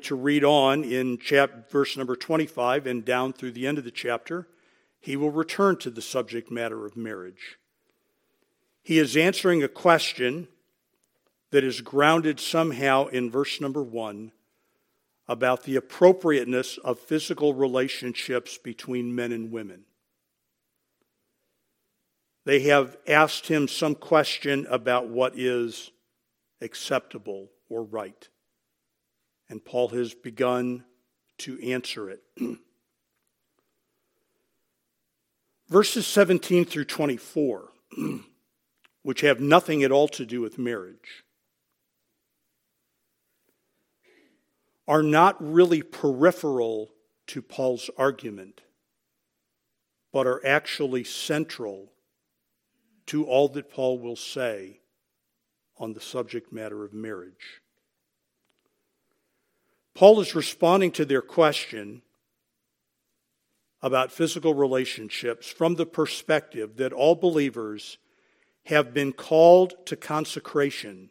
to read on in chap- verse number 25 and down through the end of the chapter, he will return to the subject matter of marriage. He is answering a question that is grounded somehow in verse number 1 about the appropriateness of physical relationships between men and women. They have asked him some question about what is acceptable or right. And Paul has begun to answer it. Verses 17 through 24, which have nothing at all to do with marriage, are not really peripheral to Paul's argument, but are actually central to all that Paul will say on the subject matter of marriage. Paul is responding to their question about physical relationships from the perspective that all believers have been called to consecration.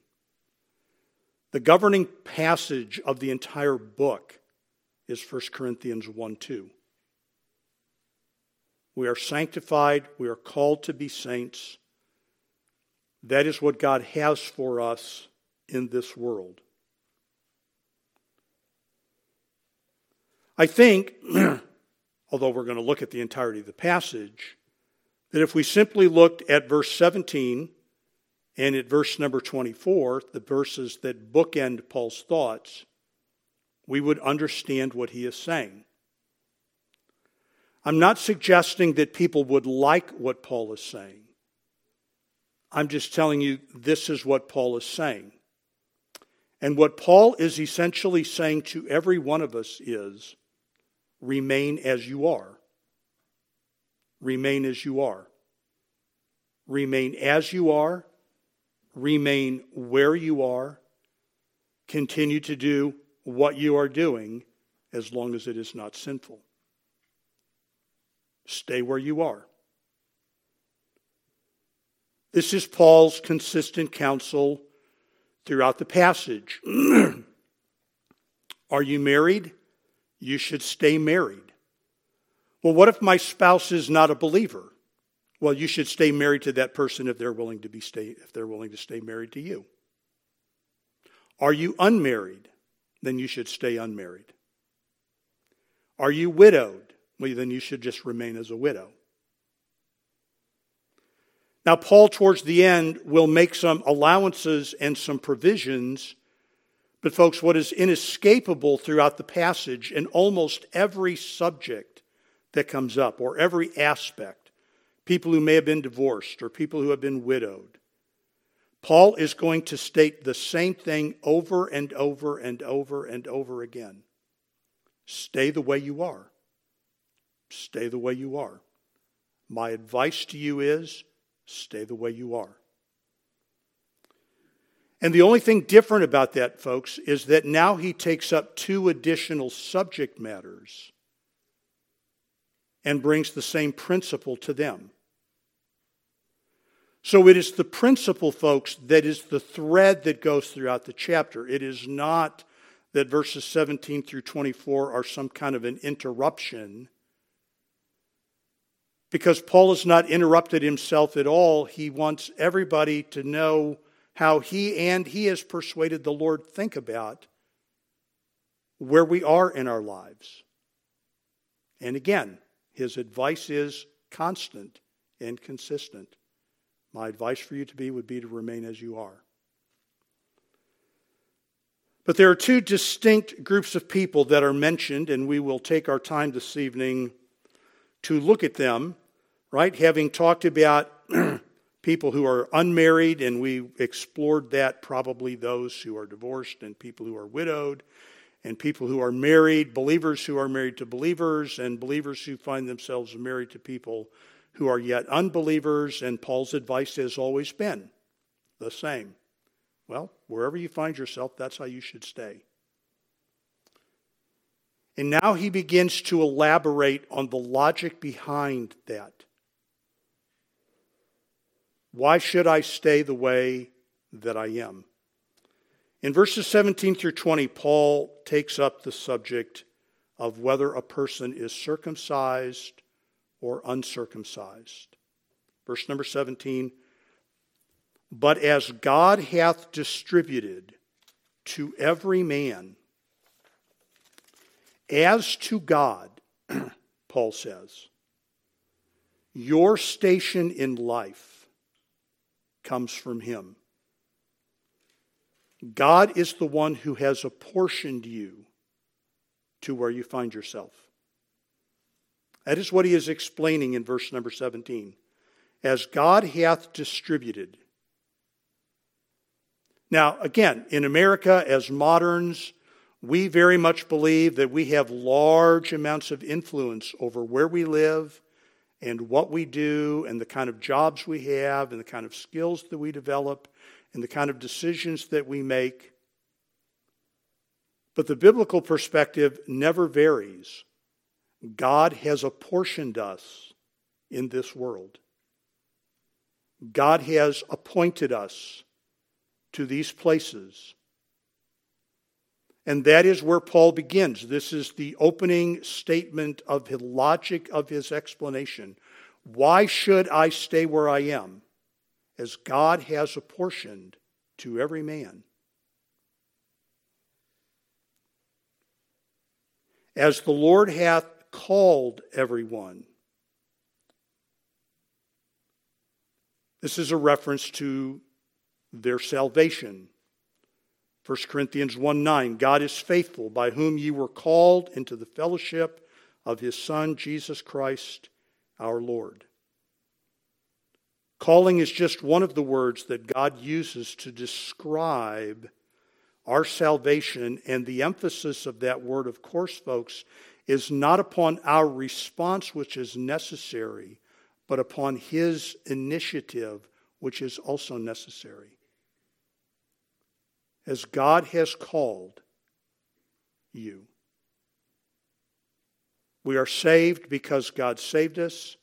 The governing passage of the entire book is 1 Corinthians 1 2. We are sanctified, we are called to be saints. That is what God has for us in this world. I think, although we're going to look at the entirety of the passage, that if we simply looked at verse 17 and at verse number 24, the verses that bookend Paul's thoughts, we would understand what he is saying. I'm not suggesting that people would like what Paul is saying. I'm just telling you this is what Paul is saying. And what Paul is essentially saying to every one of us is remain as you are. Remain as you are. Remain as you are. Remain where you are. Continue to do what you are doing as long as it is not sinful. Stay where you are. This is Paul's consistent counsel throughout the passage. Are you married? You should stay married. Well, what if my spouse is not a believer? Well, you should stay married to that person if they're willing to be stay if they're willing to stay married to you. Are you unmarried? Then you should stay unmarried. Are you widowed? Well, then you should just remain as a widow. Now, Paul, towards the end, will make some allowances and some provisions. But, folks, what is inescapable throughout the passage in almost every subject that comes up, or every aspect, people who may have been divorced or people who have been widowed, Paul is going to state the same thing over and over and over and over again. Stay the way you are. Stay the way you are. My advice to you is Stay the way you are. And the only thing different about that, folks, is that now he takes up two additional subject matters and brings the same principle to them. So it is the principle, folks, that is the thread that goes throughout the chapter. It is not that verses 17 through 24 are some kind of an interruption because Paul has not interrupted himself at all. He wants everybody to know how he and he has persuaded the Lord think about where we are in our lives. And again, his advice is constant and consistent. My advice for you to be would be to remain as you are. But there are two distinct groups of people that are mentioned, and we will take our time this evening to look at them right? Having talked about people who are unmarried, and we explored that probably those who are divorced and people who are widowed, and people who are married, believers who are married to believers, and believers who find themselves married to people who are yet unbelievers. And Paul's advice has always been the same. Well, wherever you find yourself, that's how you should stay. And now he begins to elaborate on the logic behind that. Why should I stay the way that I am? In verses 17 through 20, Paul takes up the subject of whether a person is circumcised or uncircumcised. Verse number 17 But as God hath distributed to every man, as to God, Paul says, your station in life comes from Him. God is the one who has apportioned you to where you find yourself. That is what he is explaining in verse number 17. As God hath distributed. Now, again, in America, as moderns, we very much believe that we have large amounts of influence over where we live and what we do and the kind of jobs we have and the kind of skills that we develop and the kind of decisions that we make. But the biblical perspective never varies. God has apportioned us in this world. God has appointed us to these places. And that is where Paul begins. This is the opening statement of the logic of his explanation. Why should I stay where I am? As God has apportioned to every man. As the Lord hath called everyone. This is a reference to their salvation. 1 Corinthians 1 9, God is faithful, by whom ye were called into the fellowship of his Son, Jesus Christ our Lord. Calling is just one of the words that God uses to describe our salvation, and the emphasis of that word, of course, folks, is not upon our response, which is necessary, but upon His initiative, which is also necessary. As God has called you, we are saved because God saved us,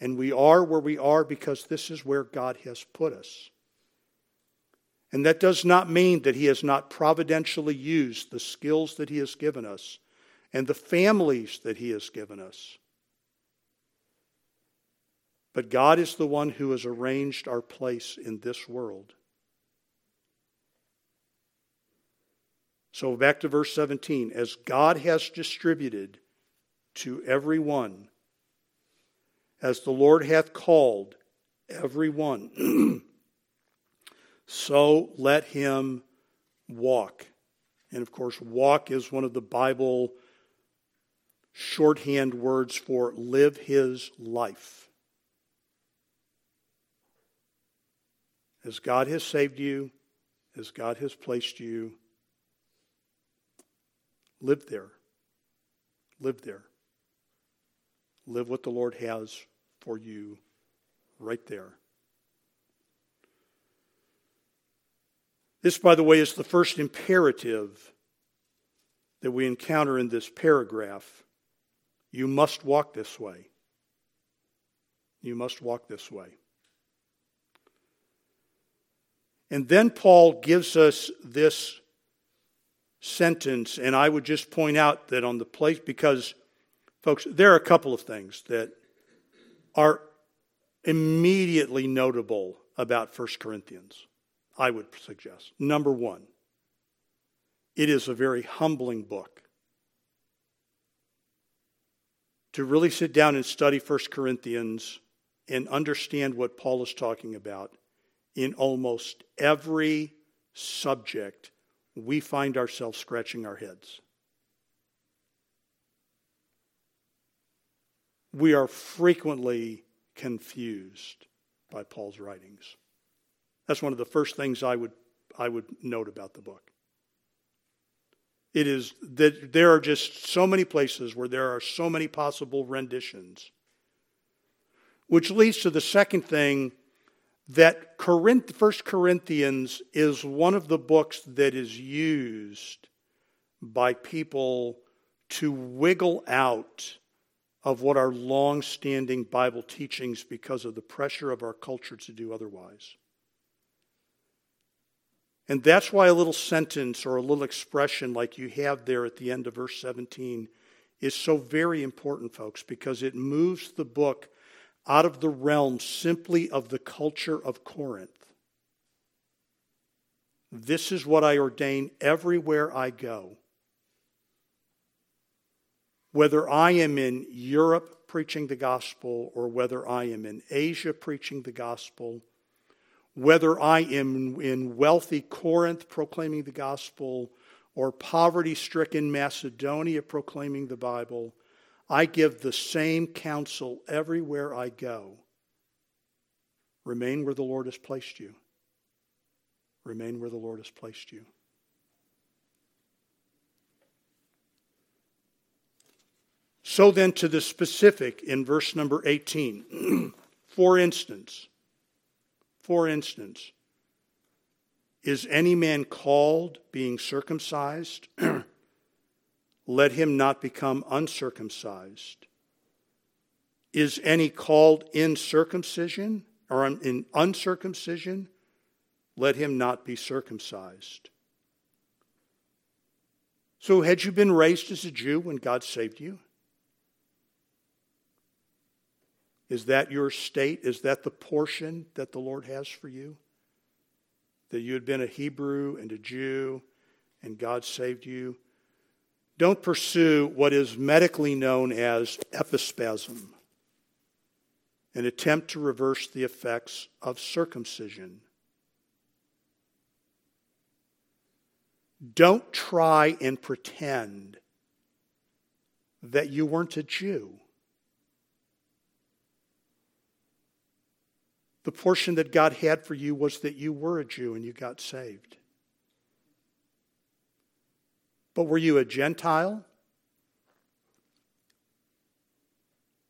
and we are where we are because this is where God has put us. And that does not mean that He has not providentially used the skills that He has given us and the families that He has given us. But God is the one who has arranged our place in this world. So back to verse 17. As God has distributed to every one, as the Lord hath called every one, so let him walk. And of course, walk is one of the Bible shorthand words for live his life. As God has saved you, as God has placed you, live there. Live there. Live what the Lord has for you right there. This, by the way, is the first imperative that we encounter in this paragraph. You must walk this way. You must walk this way. And then Paul gives us this sentence, and I would just point out that on the place, because, folks, there are a couple of things that are immediately notable about 1 Corinthians. I would suggest. Number one, it is a very humbling book. To really sit down and study 1 Corinthians and understand what Paul is talking about in almost every subject, we find ourselves scratching our heads. We are frequently confused by Paul's writings. That's one of the first things I would, I would note about the book. It is that there are just so many places where there are so many possible renditions. Which leads to the second thing that Corinth, 1 Corinthians is one of the books that is used by people to wiggle out of what are long standing Bible teachings because of the pressure of our culture to do otherwise. And that's why a little sentence or a little expression like you have there at the end of verse 17 is so very important, folks, because it moves the book out of the realm simply of the culture of Corinth. This is what I ordain everywhere I go. Whether I am in Europe preaching the gospel or whether I am in Asia preaching the gospel, whether I am in wealthy Corinth proclaiming the gospel or poverty stricken Macedonia proclaiming the Bible, I give the same counsel everywhere I go. Remain where the Lord has placed you. Remain where the Lord has placed you. So then, to the specific in verse number 18. for instance, for instance, is any man called being circumcised? Let him not become uncircumcised. Is any called in circumcision or in uncircumcision? Let him not be circumcised. So, had you been raised as a Jew when God saved you? Is that your state? Is that the portion that the Lord has for you? That you had been a Hebrew and a Jew and God saved you? Don't pursue what is medically known as epispasm, an attempt to reverse the effects of circumcision. Don't try and pretend that you weren't a Jew. The portion that God had for you was that you were a Jew and you got saved. But were you a Gentile?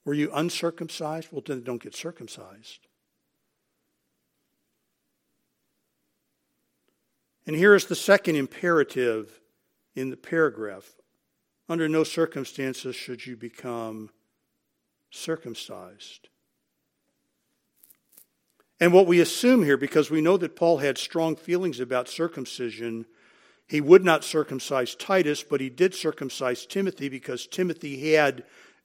Were you uncircumcised? Well, then don't get circumcised. And here is the second imperative in the paragraph. Under no circumstances should you become circumcised. And what we assume here, because we know that Paul had strong feelings about circumcision, he would not circumcise Titus, but he did circumcise Timothy because Timothy had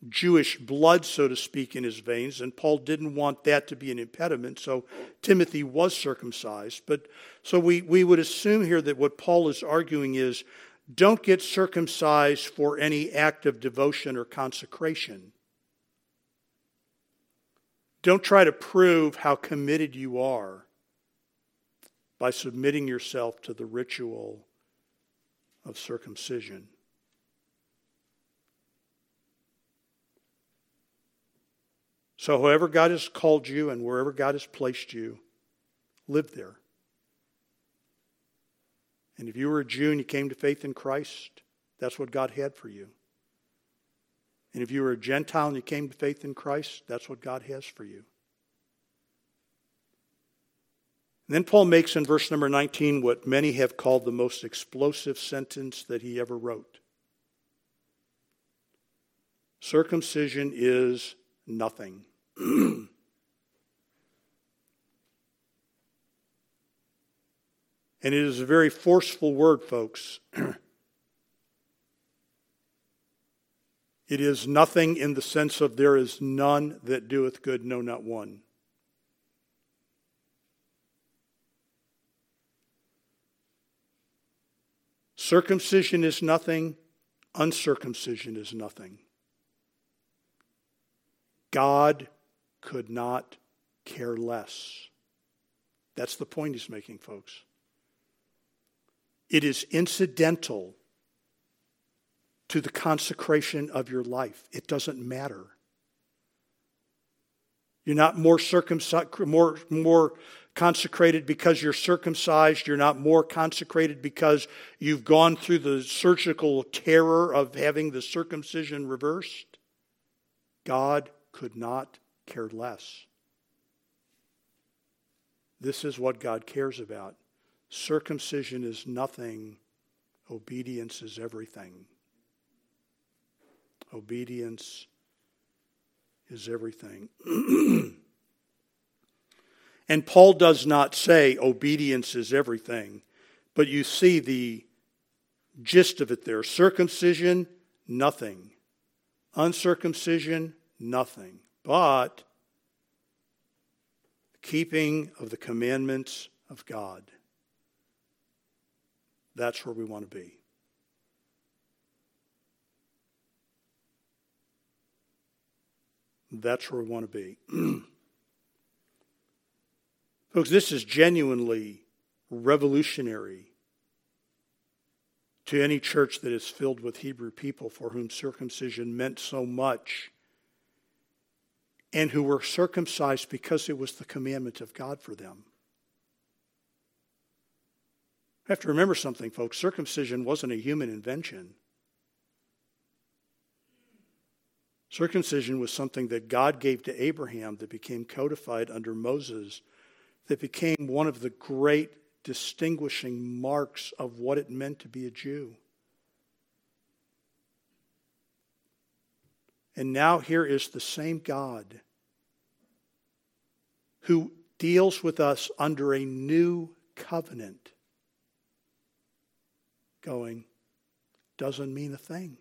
Jewish blood, so to speak, in his veins, and Paul didn't want that to be an impediment, so Timothy was circumcised. But so we, we would assume here that what Paul is arguing is don't get circumcised for any act of devotion or consecration. Don't try to prove how committed you are by submitting yourself to the ritual of circumcision. So, however God has called you and wherever God has placed you, live there. And if you were a Jew and you came to faith in Christ, that's what God had for you. And if you were a Gentile and you came to faith in Christ, that's what God has for you. And then Paul makes in verse number 19 what many have called the most explosive sentence that he ever wrote Circumcision is nothing. and it is a very forceful word, folks. It is nothing in the sense of there is none that doeth good, no, not one. Circumcision is nothing, uncircumcision is nothing. God could not care less. That's the point he's making, folks. It is incidental to the consecration of your life. It doesn't matter. You're not more circumcised, more, more consecrated because you're circumcised. You're not more consecrated because you've gone through the surgical terror of having the circumcision reversed. God could not care less. This is what God cares about. Circumcision is nothing, obedience is everything. Obedience is everything. and Paul does not say obedience is everything But you see the gist of it there circumcision, nothing. Uncircumcision, nothing. But keeping of the commandments of God. That's where we want to be. That's where we want to be. Folks, this is genuinely revolutionary to any church that is filled with Hebrew people for whom circumcision meant so much and who were circumcised because it was the commandment of God for them. I have to remember something, folks. Circumcision wasn't a human invention. Circumcision was something that God gave to Abraham that became codified under Moses, that became one of the great distinguishing marks of what it meant to be a Jew. And now here is the same God who deals with us under a new covenant, going, doesn't mean a thing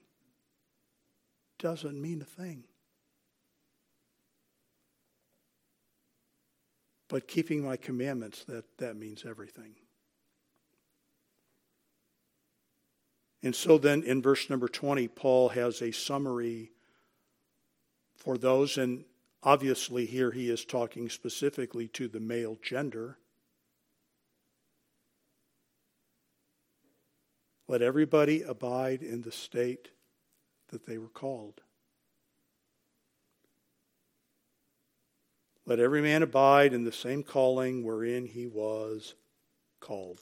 doesn't mean a thing. But keeping my commandments, that, that means everything. And so then in verse number 20, Paul has a summary for those, and obviously here he is talking specifically to the male gender. Let everybody abide in the state that they were called. Let every man abide in the same calling wherein he was called.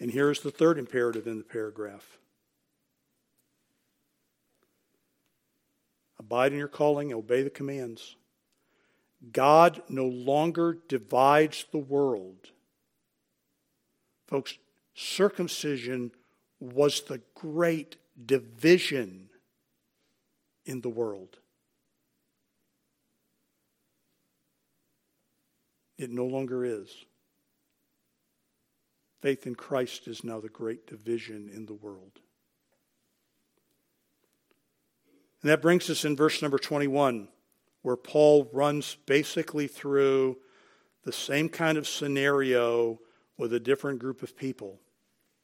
And here's the third imperative in the paragraph Abide in your calling, obey the commands. God no longer divides the world. Folks, circumcision was the great division in the world. It no longer is. Faith in Christ is now the great division in the world. And that brings us in verse number 21, where Paul runs basically through the same kind of scenario with a different group of people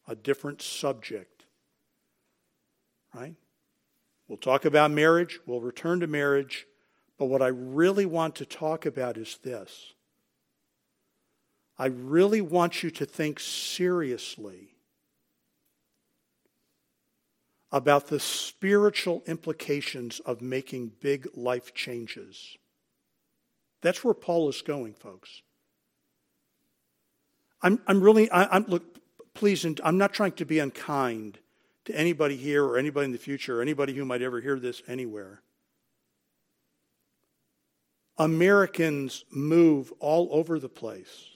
a different subject. Right? We'll talk about marriage, we'll return to marriage, but what I really want to talk about is this. I really want you to think seriously about the spiritual implications of making big life changes. That's where Paul is going, folks. I'm, I'm really, I, am look, please, I'm not trying to be unkind to anybody here or anybody in the future or anybody who might ever hear this anywhere. Americans move all over the place.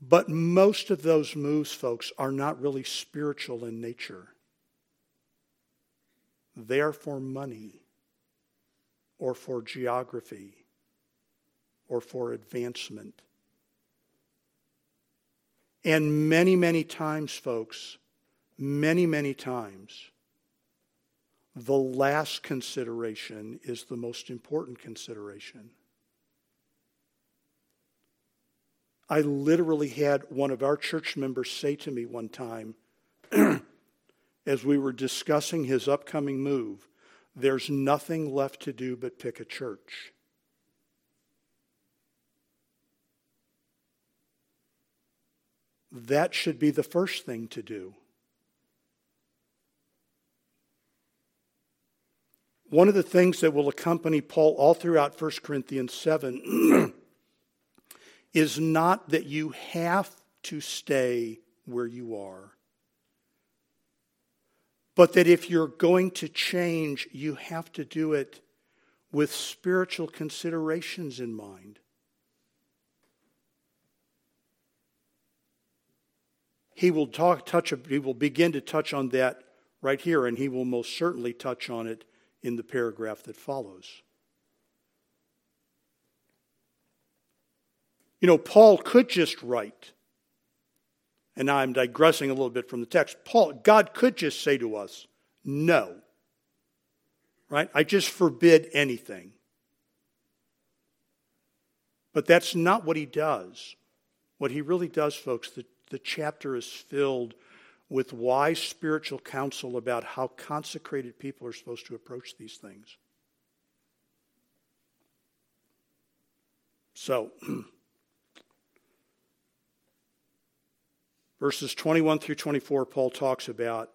But most of those moves, folks, are not really spiritual in nature. They are for money or for geography or for advancement. And many, many times, folks, many, many times, the last consideration is the most important consideration. I literally had one of our church members say to me one time, as we were discussing his upcoming move, there's nothing left to do but pick a church. that should be the first thing to do. One of the things that will accompany Paul all throughout 1 Corinthians 7 is not that you have to stay where you are, but that if you're going to change, you have to do it with spiritual considerations in mind. he will talk, touch, he will begin to touch on that right here, and he will most certainly touch on it in the paragraph that follows. You know, Paul could just write, and I'm digressing a little bit from the text. Paul, God could just say to us, no. Right? I just forbid anything. But that's not what he does. What he really does, folks, the, the chapter is filled with wise spiritual counsel about how consecrated people are supposed to approach these things. So, verses 21 through 24, Paul talks about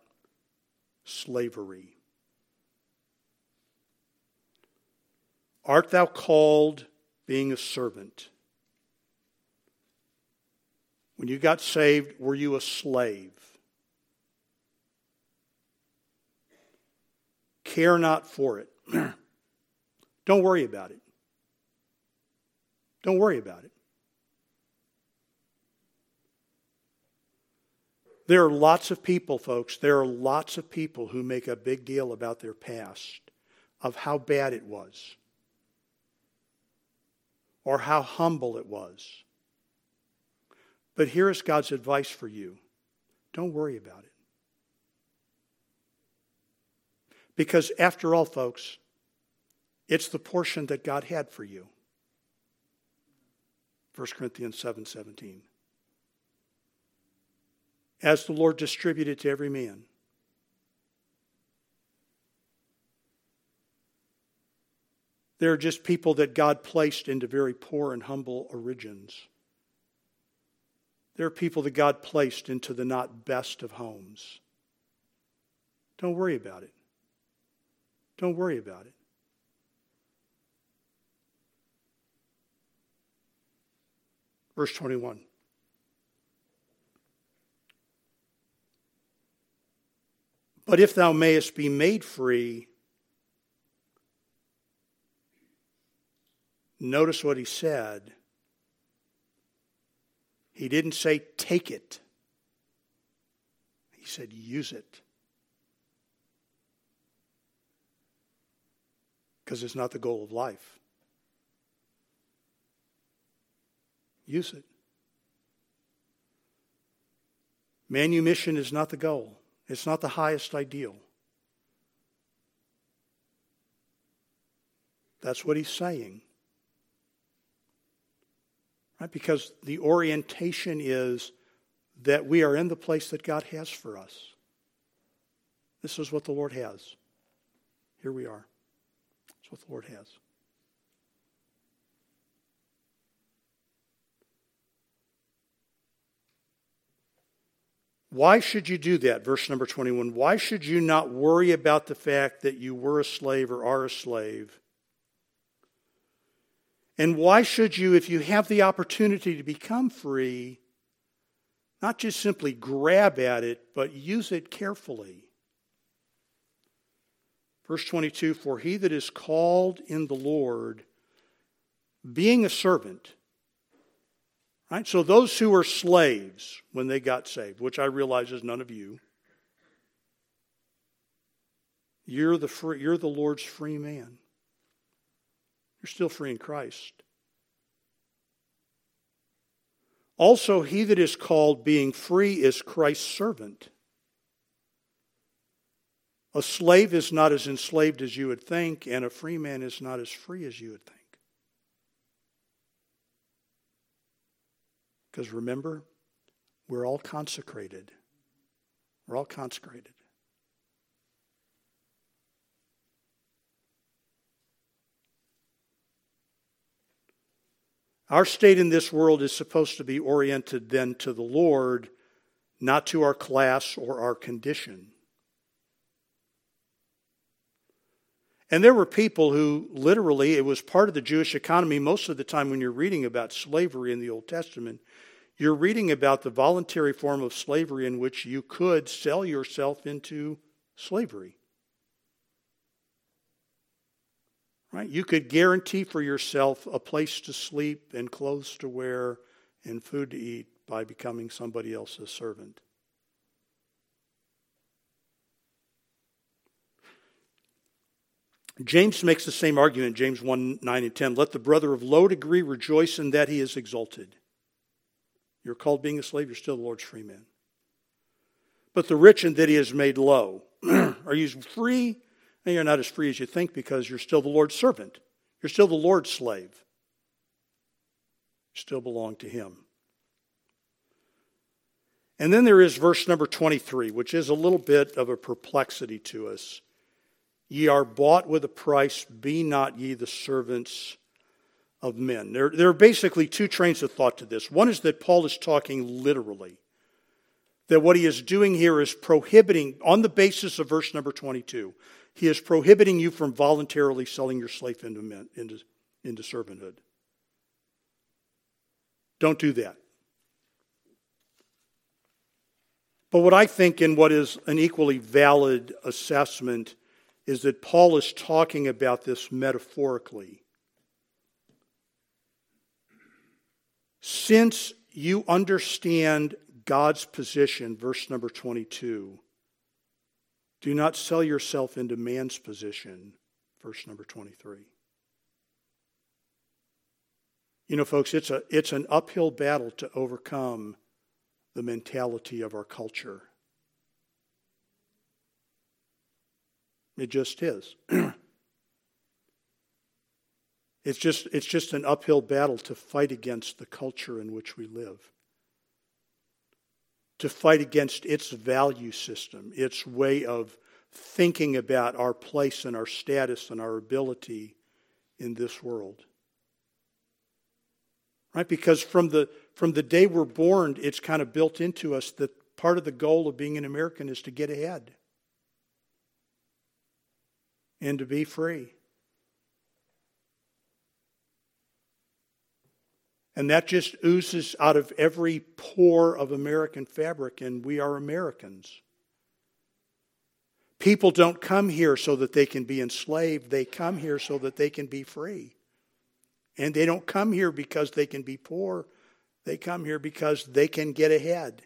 slavery. Art thou called being a servant? When you got saved, were you a slave? Care not for it. Don't worry about it. Don't worry about it. There are lots of people, folks, there are lots of people who make a big deal about their past, of how bad it was, or how humble it was. But here is God's advice for you don't worry about it. Because after all, folks, it's the portion that God had for you. 1 Corinthians 7 17. As the Lord distributed to every man. There are just people that God placed into very poor and humble origins. There are people that God placed into the not best of homes. Don't worry about it. Don't worry about it. Verse 21. But if thou mayest be made free, notice what he said. He didn't say take it, he said use it. Because it's not the goal of life. Use it. Manumission is not the goal, it's not the highest ideal. That's what he's saying. Right? Because the orientation is that we are in the place that God has for us. This is what the Lord has. Here we are. That's what the Lord has. Why should you do that? Verse number 21. Why should you not worry about the fact that you were a slave or are a slave? And why should you, if you have the opportunity to become free, not just simply grab at it, but use it carefully? Verse 22 For he that is called in the Lord, being a servant, Right? So those who were slaves when they got saved, which I realize is none of you, you're the, free, you're the Lord's free man. You're still free in Christ. Also, he that is called being free is Christ's servant. A slave is not as enslaved as you would think, and a free man is not as free as you would think. Because remember, we're all consecrated. We're all consecrated. Our state in this world is supposed to be oriented then to the Lord, not to our class or our condition. And there were people who literally, it was part of the Jewish economy. Most of the time, when you're reading about slavery in the Old Testament, you're reading about the voluntary form of slavery in which you could sell yourself into slavery. Right? You could guarantee for yourself a place to sleep and clothes to wear and food to eat by becoming somebody else's servant. James makes the same argument, James 1 9 and 10. Let the brother of low degree rejoice in that he is exalted. You're called being a slave, you're still the Lord's free man. But the rich in that he is made low. Are you free? And you're not as free as you think because you're still the Lord's servant. You're still the Lord's slave. You still belong to him. And then there is verse number 23, which is a little bit of a perplexity to us. Ye are bought with a price, be not ye the servants of men. There, there are basically two trains of thought to this. One is that Paul is talking literally, that what he is doing here is prohibiting, on the basis of verse number 22, he is prohibiting you from voluntarily selling your slave into, men, into, into servanthood. Don't do that. But what I think, and what is an equally valid assessment, is that Paul is talking about this metaphorically. Since you understand God's position, verse number 22, do not sell yourself into man's position, verse number 23. You know, folks, it's, a, it's an uphill battle to overcome the mentality of our culture. It just is. it's just it's just an uphill battle to fight against the culture in which we live. To fight against its value system, its way of thinking about our place and our status and our ability in this world. Right? Because from the from the day we're born, it's kind of built into us that part of the goal of being an American is to get ahead and to be free. And that just oozes out of every pore of American fabric, and we are Americans. People don't come here so that they can be enslaved, they come here so that they can be free. And they don't come here because they can be poor, they come here because they can get ahead.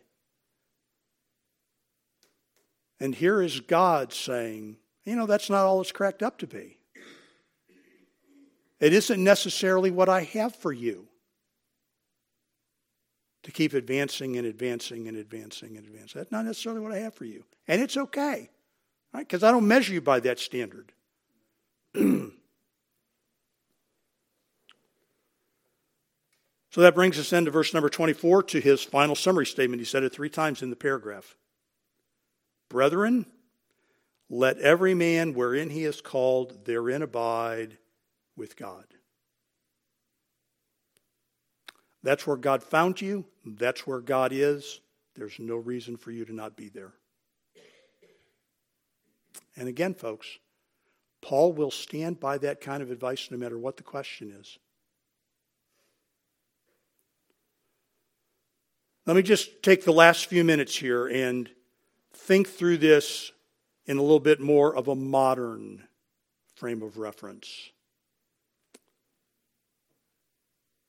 And here is God saying, you know, that's not all it's cracked up to be. It isn't necessarily what I have for you to keep advancing and advancing and advancing and advancing. That's not necessarily what I have for you. And it's okay, right? Because I don't measure you by that standard. so that brings us into verse number 24 to his final summary statement. He said it three times in the paragraph. Brethren, let every man wherein he is called therein abide with God. That's where God found you. That's where God is. There's no reason for you to not be there. And again, folks, Paul will stand by that kind of advice no matter what the question is. Let me just take the last few minutes here and think through this in a little bit more of a modern frame of reference.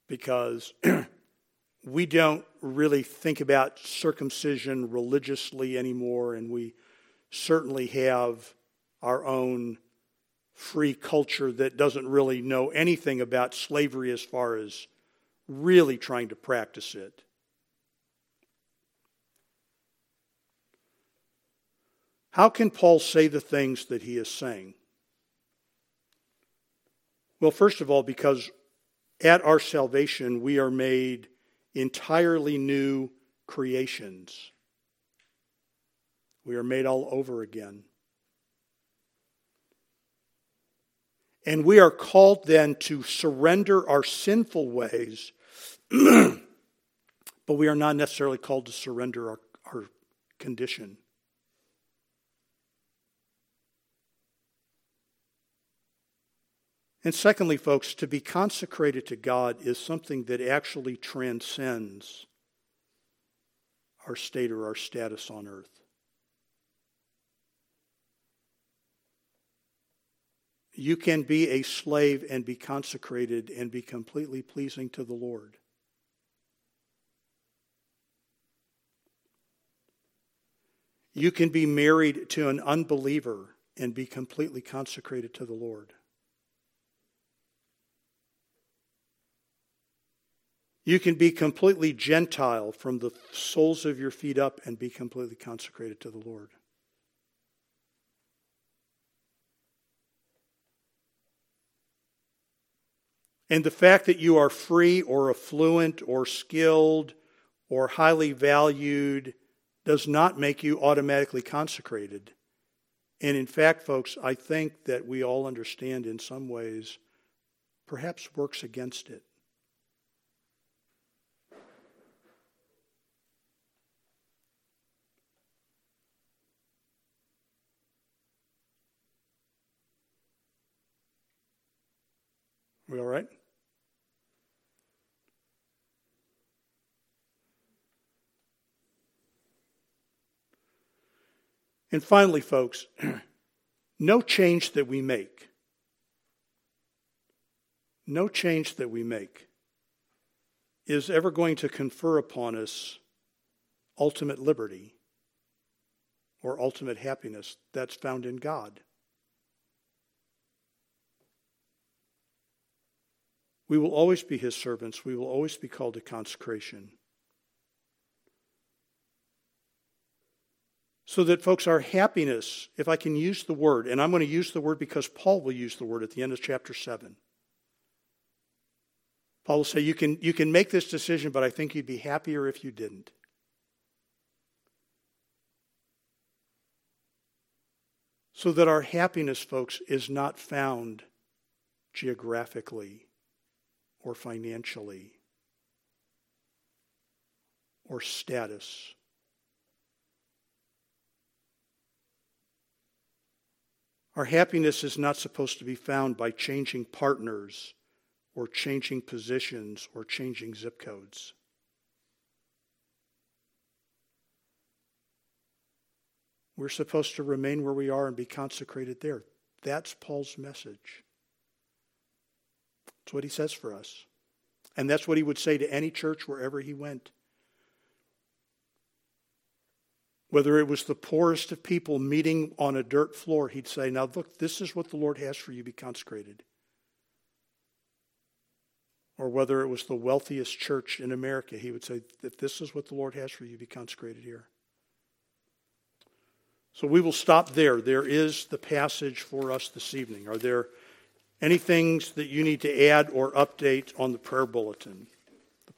Because we don't really think about circumcision religiously anymore, and we certainly have our own free culture that doesn't really know anything about slavery as far as really trying to practice it. How can Paul say the things that he is saying? Well, first of all, because at our salvation we are made entirely new creations. We are made all over again. And we are called then to surrender our sinful ways, but we are not necessarily called to surrender our, our condition. And secondly, folks, to be consecrated to God is something that actually transcends our state or our status on earth. You can be a slave and be consecrated and be completely pleasing to the Lord. You can be married to an unbeliever and be completely consecrated to the Lord. You can be completely Gentile from the soles of your feet up and be completely consecrated to the Lord. And the fact that you are free or affluent or skilled or highly valued does not make you automatically consecrated. And in fact, folks, I think that we all understand in some ways perhaps works against it. We all right? And finally, folks, no change that we make, no change that we make is ever going to confer upon us ultimate liberty or ultimate happiness that's found in God. We will always be his servants. We will always be called to consecration. So that, folks, our happiness, if I can use the word, and I'm going to use the word because Paul will use the word at the end of chapter 7. Paul will say, you can, you can make this decision, but I think you'd be happier if you didn't. So that our happiness, folks, is not found geographically or financially or status Our happiness is not supposed to be found by changing partners or changing positions or changing zip codes. We're supposed to remain where we are and be consecrated there. That's Paul's message. That's what he says for us. And that's what he would say to any church wherever he went. Whether it was the poorest of people meeting on a dirt floor, he'd say, Now look, this is what the Lord has for you, be consecrated. Or whether it was the wealthiest church in America, he would say, If this is what the Lord has for you, be consecrated here. So we will stop there. There is the passage for us this evening. Are there any things that you need to add or update on the prayer bulletin?